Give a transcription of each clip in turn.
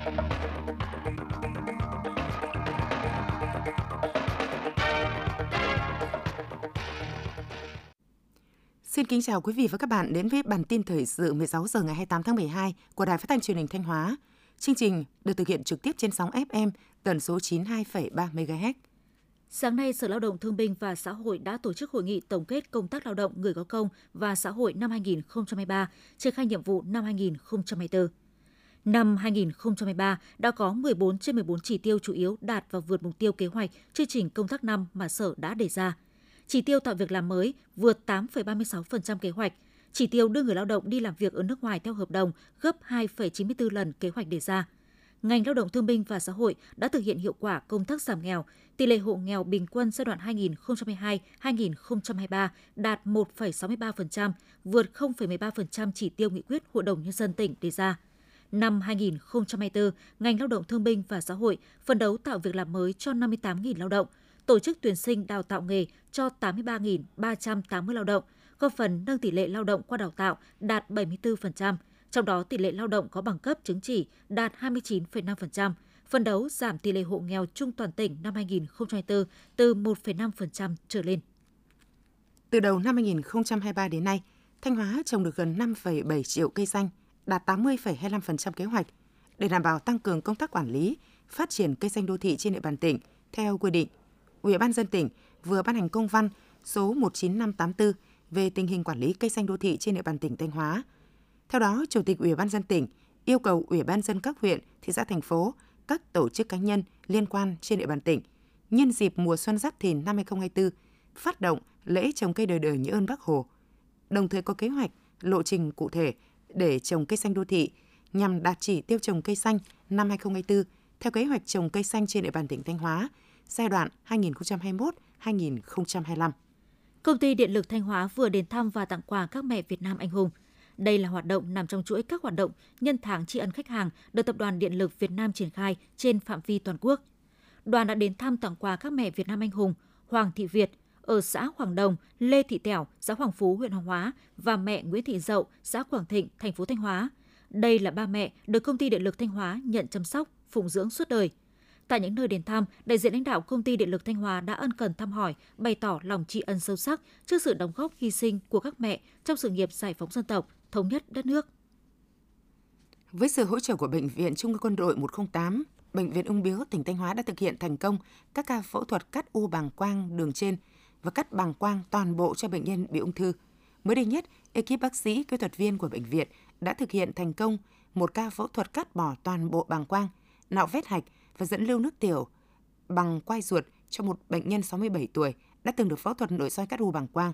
Xin kính chào quý vị và các bạn đến với bản tin thời sự 16 giờ ngày 28 tháng 12 của Đài Phát thanh Truyền hình Thanh Hóa. Chương trình được thực hiện trực tiếp trên sóng FM tần số 92,3 MHz. Sáng nay, Sở Lao động Thương binh và Xã hội đã tổ chức hội nghị tổng kết công tác lao động người có công và xã hội năm 2023, triển khai nhiệm vụ năm 2024. Năm 2023 đã có 14 trên 14 chỉ tiêu chủ yếu đạt và vượt mục tiêu kế hoạch chương trình công tác năm mà Sở đã đề ra. Chỉ tiêu tạo việc làm mới vượt 8,36% kế hoạch, chỉ tiêu đưa người lao động đi làm việc ở nước ngoài theo hợp đồng gấp 2,94 lần kế hoạch đề ra. Ngành Lao động Thương binh và Xã hội đã thực hiện hiệu quả công tác giảm nghèo, tỷ lệ hộ nghèo bình quân giai đoạn 2022-2023 đạt 1,63%, vượt 0,13% chỉ tiêu nghị quyết Hội đồng Nhân dân tỉnh đề ra. Năm 2024, ngành lao động thương binh và xã hội phấn đấu tạo việc làm mới cho 58.000 lao động, tổ chức tuyển sinh đào tạo nghề cho 83.380 lao động, góp phần nâng tỷ lệ lao động qua đào tạo đạt 74%, trong đó tỷ lệ lao động có bằng cấp chứng chỉ đạt 29,5%, phân đấu giảm tỷ lệ hộ nghèo chung toàn tỉnh năm 2024 từ 1,5% trở lên. Từ đầu năm 2023 đến nay, Thanh Hóa trồng được gần 5,7 triệu cây xanh, đạt 80,25% kế hoạch. Để đảm bảo tăng cường công tác quản lý, phát triển cây xanh đô thị trên địa bàn tỉnh theo quy định, Ủy ban dân tỉnh vừa ban hành công văn số 19584 về tình hình quản lý cây xanh đô thị trên địa bàn tỉnh Thanh Hóa. Theo đó, Chủ tịch Ủy ban dân tỉnh yêu cầu Ủy ban dân các huyện, thị xã thành phố, các tổ chức cá nhân liên quan trên địa bàn tỉnh nhân dịp mùa xuân Giáp Thìn năm 2024 phát động lễ trồng cây đời đời nhớ ơn Bác Hồ. Đồng thời có kế hoạch, lộ trình cụ thể để trồng cây xanh đô thị nhằm đạt chỉ tiêu trồng cây xanh năm 2024 theo kế hoạch trồng cây xanh trên địa bàn tỉnh Thanh Hóa giai đoạn 2021-2025. Công ty Điện lực Thanh Hóa vừa đến thăm và tặng quà các mẹ Việt Nam anh hùng. Đây là hoạt động nằm trong chuỗi các hoạt động nhân tháng tri ân khách hàng được Tập đoàn Điện lực Việt Nam triển khai trên phạm vi toàn quốc. Đoàn đã đến thăm tặng quà các mẹ Việt Nam anh hùng Hoàng Thị Việt ở xã Hoàng Đồng, Lê Thị Tẻo, xã Hoàng Phú, huyện Hoàng Hóa và mẹ Nguyễn Thị Dậu, xã Quảng Thịnh, thành phố Thanh Hóa. Đây là ba mẹ được công ty Điện lực Thanh Hóa nhận chăm sóc, phụng dưỡng suốt đời – Tại những nơi đến thăm, đại diện lãnh đạo công ty Điện lực Thanh Hóa đã ân cần thăm hỏi, bày tỏ lòng tri ân sâu sắc trước sự đóng góp hy sinh của các mẹ trong sự nghiệp giải phóng dân tộc, thống nhất đất nước. Với sự hỗ trợ của Bệnh viện Trung ương Quân đội 108, Bệnh viện Ung Biếu tỉnh Thanh Hóa đã thực hiện thành công các ca phẫu thuật cắt u bàng quang đường trên và cắt bàng quang toàn bộ cho bệnh nhân bị ung thư. Mới đây nhất, ekip bác sĩ, kỹ thuật viên của bệnh viện đã thực hiện thành công một ca phẫu thuật cắt bỏ toàn bộ bàng quang, nạo vết hạch và dẫn lưu nước tiểu bằng quai ruột cho một bệnh nhân 67 tuổi đã từng được phẫu thuật nội soi cắt u bàng quang.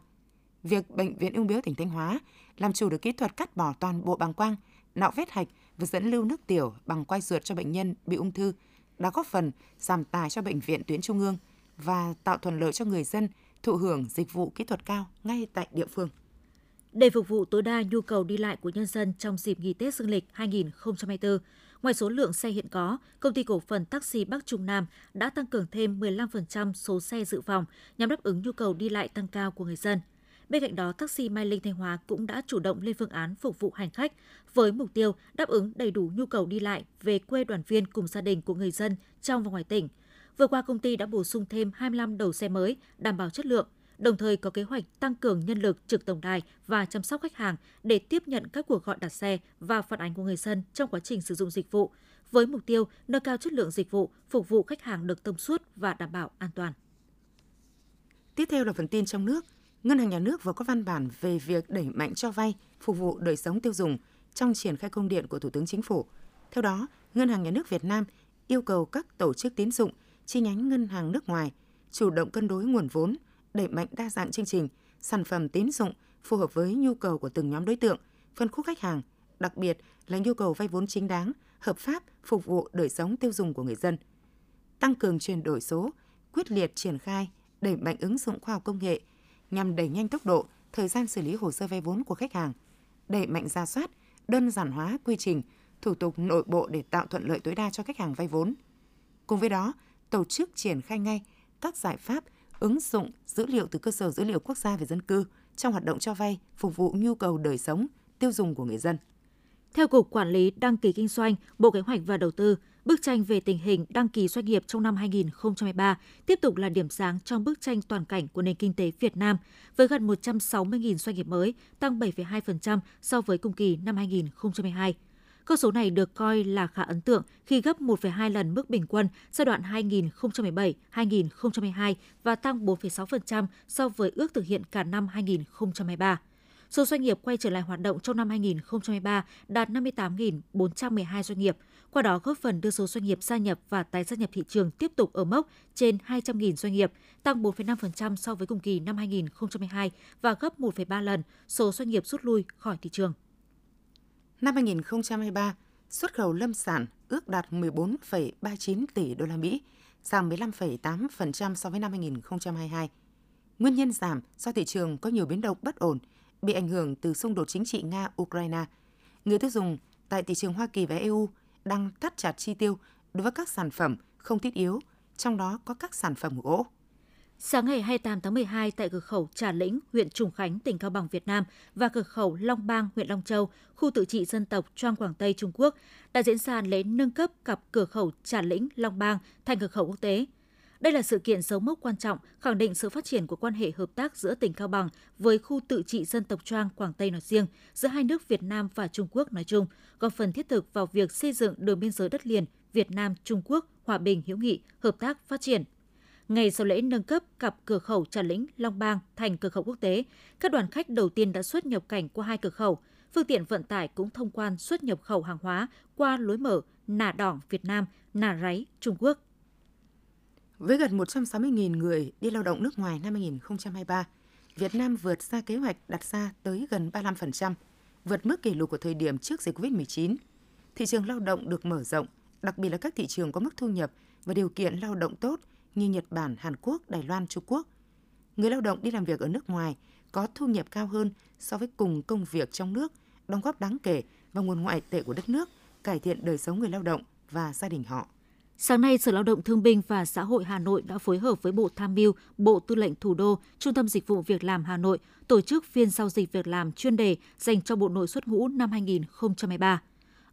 Việc Bệnh viện Ung biếu tỉnh Thanh Hóa làm chủ được kỹ thuật cắt bỏ toàn bộ bàng quang, nạo vết hạch và dẫn lưu nước tiểu bằng quai ruột cho bệnh nhân bị ung thư đã góp phần giảm tài cho bệnh viện tuyến trung ương và tạo thuận lợi cho người dân thụ hưởng dịch vụ kỹ thuật cao ngay tại địa phương. Để phục vụ tối đa nhu cầu đi lại của nhân dân trong dịp nghỉ Tết Dương lịch 2024, ngoài số lượng xe hiện có, công ty cổ phần taxi Bắc Trung Nam đã tăng cường thêm 15% số xe dự phòng nhằm đáp ứng nhu cầu đi lại tăng cao của người dân. Bên cạnh đó, taxi Mai Linh Thanh Hóa cũng đã chủ động lên phương án phục vụ hành khách với mục tiêu đáp ứng đầy đủ nhu cầu đi lại về quê đoàn viên cùng gia đình của người dân trong và ngoài tỉnh. Vừa qua, công ty đã bổ sung thêm 25 đầu xe mới đảm bảo chất lượng, đồng thời có kế hoạch tăng cường nhân lực trực tổng đài và chăm sóc khách hàng để tiếp nhận các cuộc gọi đặt xe và phản ánh của người dân trong quá trình sử dụng dịch vụ, với mục tiêu nâng cao chất lượng dịch vụ, phục vụ khách hàng được thông suốt và đảm bảo an toàn. Tiếp theo là phần tin trong nước. Ngân hàng Nhà nước vừa có văn bản về việc đẩy mạnh cho vay phục vụ đời sống tiêu dùng trong triển khai công điện của Thủ tướng Chính phủ. Theo đó, Ngân hàng Nhà nước Việt Nam yêu cầu các tổ chức tín dụng, chi nhánh ngân hàng nước ngoài chủ động cân đối nguồn vốn, đẩy mạnh đa dạng chương trình, sản phẩm tín dụng phù hợp với nhu cầu của từng nhóm đối tượng, phân khúc khách hàng, đặc biệt là nhu cầu vay vốn chính đáng, hợp pháp phục vụ đời sống tiêu dùng của người dân. Tăng cường chuyển đổi số, quyết liệt triển khai, đẩy mạnh ứng dụng khoa học công nghệ nhằm đẩy nhanh tốc độ, thời gian xử lý hồ sơ vay vốn của khách hàng, đẩy mạnh ra soát, đơn giản hóa quy trình, thủ tục nội bộ để tạo thuận lợi tối đa cho khách hàng vay vốn. Cùng với đó, tổ chức triển khai ngay các giải pháp ứng dụng dữ liệu từ cơ sở dữ liệu quốc gia về dân cư trong hoạt động cho vay phục vụ nhu cầu đời sống, tiêu dùng của người dân. Theo Cục Quản lý Đăng ký Kinh doanh, Bộ Kế hoạch và Đầu tư, bức tranh về tình hình đăng ký doanh nghiệp trong năm 2023 tiếp tục là điểm sáng trong bức tranh toàn cảnh của nền kinh tế Việt Nam, với gần 160.000 doanh nghiệp mới, tăng 7,2% so với cùng kỳ năm 2022. Con số này được coi là khá ấn tượng khi gấp 1,2 lần mức bình quân giai đoạn 2017-2022 và tăng 4,6% so với ước thực hiện cả năm 2023. Số doanh nghiệp quay trở lại hoạt động trong năm 2023 đạt 58.412 doanh nghiệp, qua đó góp phần đưa số doanh nghiệp gia nhập và tái gia nhập thị trường tiếp tục ở mốc trên 200.000 doanh nghiệp, tăng 4,5% so với cùng kỳ năm 2022 và gấp 1,3 lần số doanh nghiệp rút lui khỏi thị trường. Năm 2023, xuất khẩu lâm sản ước đạt 14,39 tỷ đô la Mỹ, giảm 15,8% so với năm 2022. Nguyên nhân giảm do thị trường có nhiều biến động bất ổn, bị ảnh hưởng từ xung đột chính trị Nga-Ukraine. Người tiêu dùng tại thị trường Hoa Kỳ và EU đang thắt chặt chi tiêu đối với các sản phẩm không thiết yếu, trong đó có các sản phẩm gỗ. Sáng ngày 28 tháng 12 tại cửa khẩu Trà Lĩnh, huyện Trùng Khánh, tỉnh Cao Bằng, Việt Nam và cửa khẩu Long Bang, huyện Long Châu, khu tự trị dân tộc Choang Quảng Tây, Trung Quốc đã diễn ra lễ nâng cấp cặp cửa khẩu Trà Lĩnh, Long Bang thành cửa khẩu quốc tế. Đây là sự kiện dấu mốc quan trọng, khẳng định sự phát triển của quan hệ hợp tác giữa tỉnh Cao Bằng với khu tự trị dân tộc Choang Quảng Tây nói riêng, giữa hai nước Việt Nam và Trung Quốc nói chung, góp phần thiết thực vào việc xây dựng đường biên giới đất liền Việt Nam Trung Quốc hòa bình hữu nghị, hợp tác phát triển. Ngày sau lễ nâng cấp cặp cửa khẩu Trà Lĩnh, Long Bang thành cửa khẩu quốc tế, các đoàn khách đầu tiên đã xuất nhập cảnh qua hai cửa khẩu. Phương tiện vận tải cũng thông quan xuất nhập khẩu hàng hóa qua lối mở Nà Đỏng Việt Nam, Nà Ráy Trung Quốc. Với gần 160.000 người đi lao động nước ngoài năm 2023, Việt Nam vượt xa kế hoạch đặt ra tới gần 35%, vượt mức kỷ lục của thời điểm trước dịch COVID-19. Thị trường lao động được mở rộng, đặc biệt là các thị trường có mức thu nhập và điều kiện lao động tốt như Nhật Bản, Hàn Quốc, Đài Loan, Trung Quốc. Người lao động đi làm việc ở nước ngoài có thu nhập cao hơn so với cùng công việc trong nước, đóng góp đáng kể vào nguồn ngoại tệ của đất nước, cải thiện đời sống người lao động và gia đình họ. Sáng nay, Sở Lao động Thương binh và Xã hội Hà Nội đã phối hợp với Bộ Tham mưu, Bộ Tư lệnh Thủ đô, Trung tâm Dịch vụ Việc làm Hà Nội tổ chức phiên giao dịch việc làm chuyên đề dành cho Bộ Nội xuất ngũ năm 2023.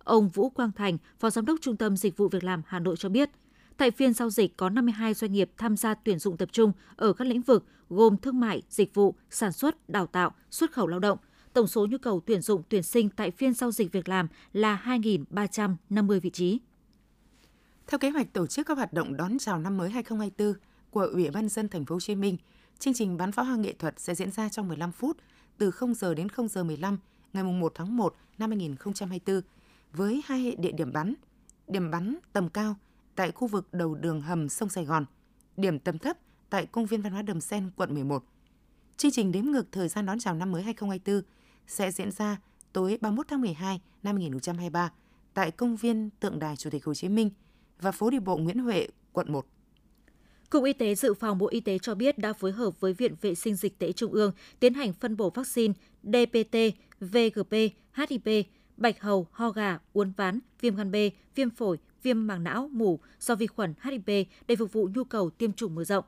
Ông Vũ Quang Thành, Phó Giám đốc Trung tâm Dịch vụ Việc làm Hà Nội cho biết, tại phiên giao dịch có 52 doanh nghiệp tham gia tuyển dụng tập trung ở các lĩnh vực gồm thương mại, dịch vụ, sản xuất, đào tạo, xuất khẩu lao động. Tổng số nhu cầu tuyển dụng tuyển sinh tại phiên giao dịch việc làm là 2.350 vị trí. Theo kế hoạch tổ chức các hoạt động đón chào năm mới 2024 của Ủy ban dân thành phố Hồ Chí Minh, chương trình bắn pháo hoa nghệ thuật sẽ diễn ra trong 15 phút từ 0 giờ đến 0 giờ 15 ngày 1 tháng 1 năm 2024 với hai địa điểm bắn. Điểm bắn tầm cao tại khu vực đầu đường hầm sông Sài Gòn, điểm tầm thấp tại công viên văn hóa Đầm Sen, quận 11. Chương trình đếm ngược thời gian đón chào năm mới 2024 sẽ diễn ra tối 31 tháng 12 năm 2023 tại công viên tượng đài Chủ tịch Hồ Chí Minh – và phố đi bộ Nguyễn Huệ, quận 1. Cục Y tế Dự phòng Bộ Y tế cho biết đã phối hợp với Viện Vệ sinh Dịch tễ Trung ương tiến hành phân bổ vaccine DPT, VGP, HIP, bạch hầu, ho gà, uốn ván, viêm gan B, viêm phổi, viêm màng não, mủ do vi khuẩn HIP để phục vụ nhu cầu tiêm chủng mở rộng.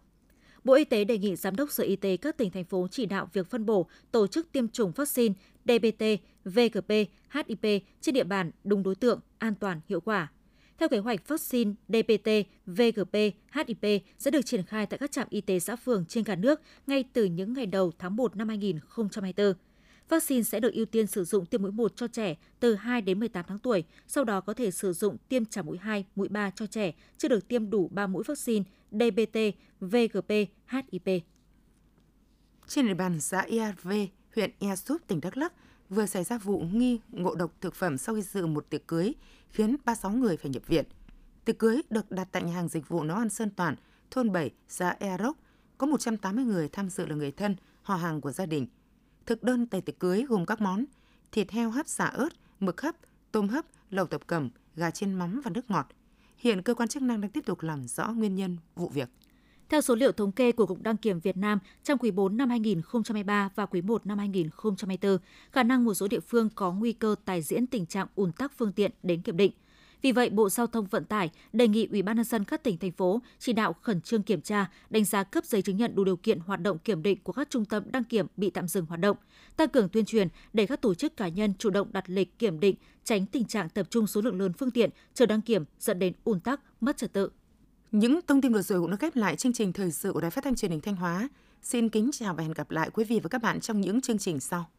Bộ Y tế đề nghị Giám đốc Sở Y tế các tỉnh, thành phố chỉ đạo việc phân bổ, tổ chức tiêm chủng vaccine DPT, VGP, HIP trên địa bàn đúng đối tượng, an toàn, hiệu quả. Theo kế hoạch, vaccine DPT, VGP, HIP sẽ được triển khai tại các trạm y tế xã phường trên cả nước ngay từ những ngày đầu tháng 1 năm 2024. Vaccine sẽ được ưu tiên sử dụng tiêm mũi 1 cho trẻ từ 2 đến 18 tháng tuổi, sau đó có thể sử dụng tiêm trả mũi 2, mũi 3 cho trẻ chưa được tiêm đủ 3 mũi vaccine DBT, VGP, HIP. Trên địa bàn xã IAV, huyện Ea Súp, tỉnh Đắk Lắk, vừa xảy ra vụ nghi ngộ độc thực phẩm sau khi dự một tiệc cưới, khiến 36 người phải nhập viện. Tiệc cưới được đặt tại nhà hàng dịch vụ nấu ăn Sơn Toàn, thôn 7, xã Ea Rốc. Có 180 người tham dự là người thân, họ hàng của gia đình. Thực đơn tại tiệc cưới gồm các món thịt heo hấp xả ớt, mực hấp, tôm hấp, lẩu tập cẩm, gà chiên mắm và nước ngọt. Hiện cơ quan chức năng đang tiếp tục làm rõ nguyên nhân vụ việc. Theo số liệu thống kê của Cục Đăng kiểm Việt Nam, trong quý 4 năm 2023 và quý 1 năm 2024, khả năng một số địa phương có nguy cơ tài diễn tình trạng ùn tắc phương tiện đến kiểm định. Vì vậy, Bộ Giao thông Vận tải đề nghị Ủy ban nhân dân các tỉnh thành phố chỉ đạo khẩn trương kiểm tra, đánh giá cấp giấy chứng nhận đủ điều kiện hoạt động kiểm định của các trung tâm đăng kiểm bị tạm dừng hoạt động, tăng cường tuyên truyền để các tổ chức cá nhân chủ động đặt lịch kiểm định, tránh tình trạng tập trung số lượng lớn phương tiện chờ đăng kiểm dẫn đến ùn tắc, mất trật tự. Những thông tin vừa rồi cũng đã khép lại chương trình thời sự của Đài Phát thanh Truyền hình Thanh Hóa. Xin kính chào và hẹn gặp lại quý vị và các bạn trong những chương trình sau.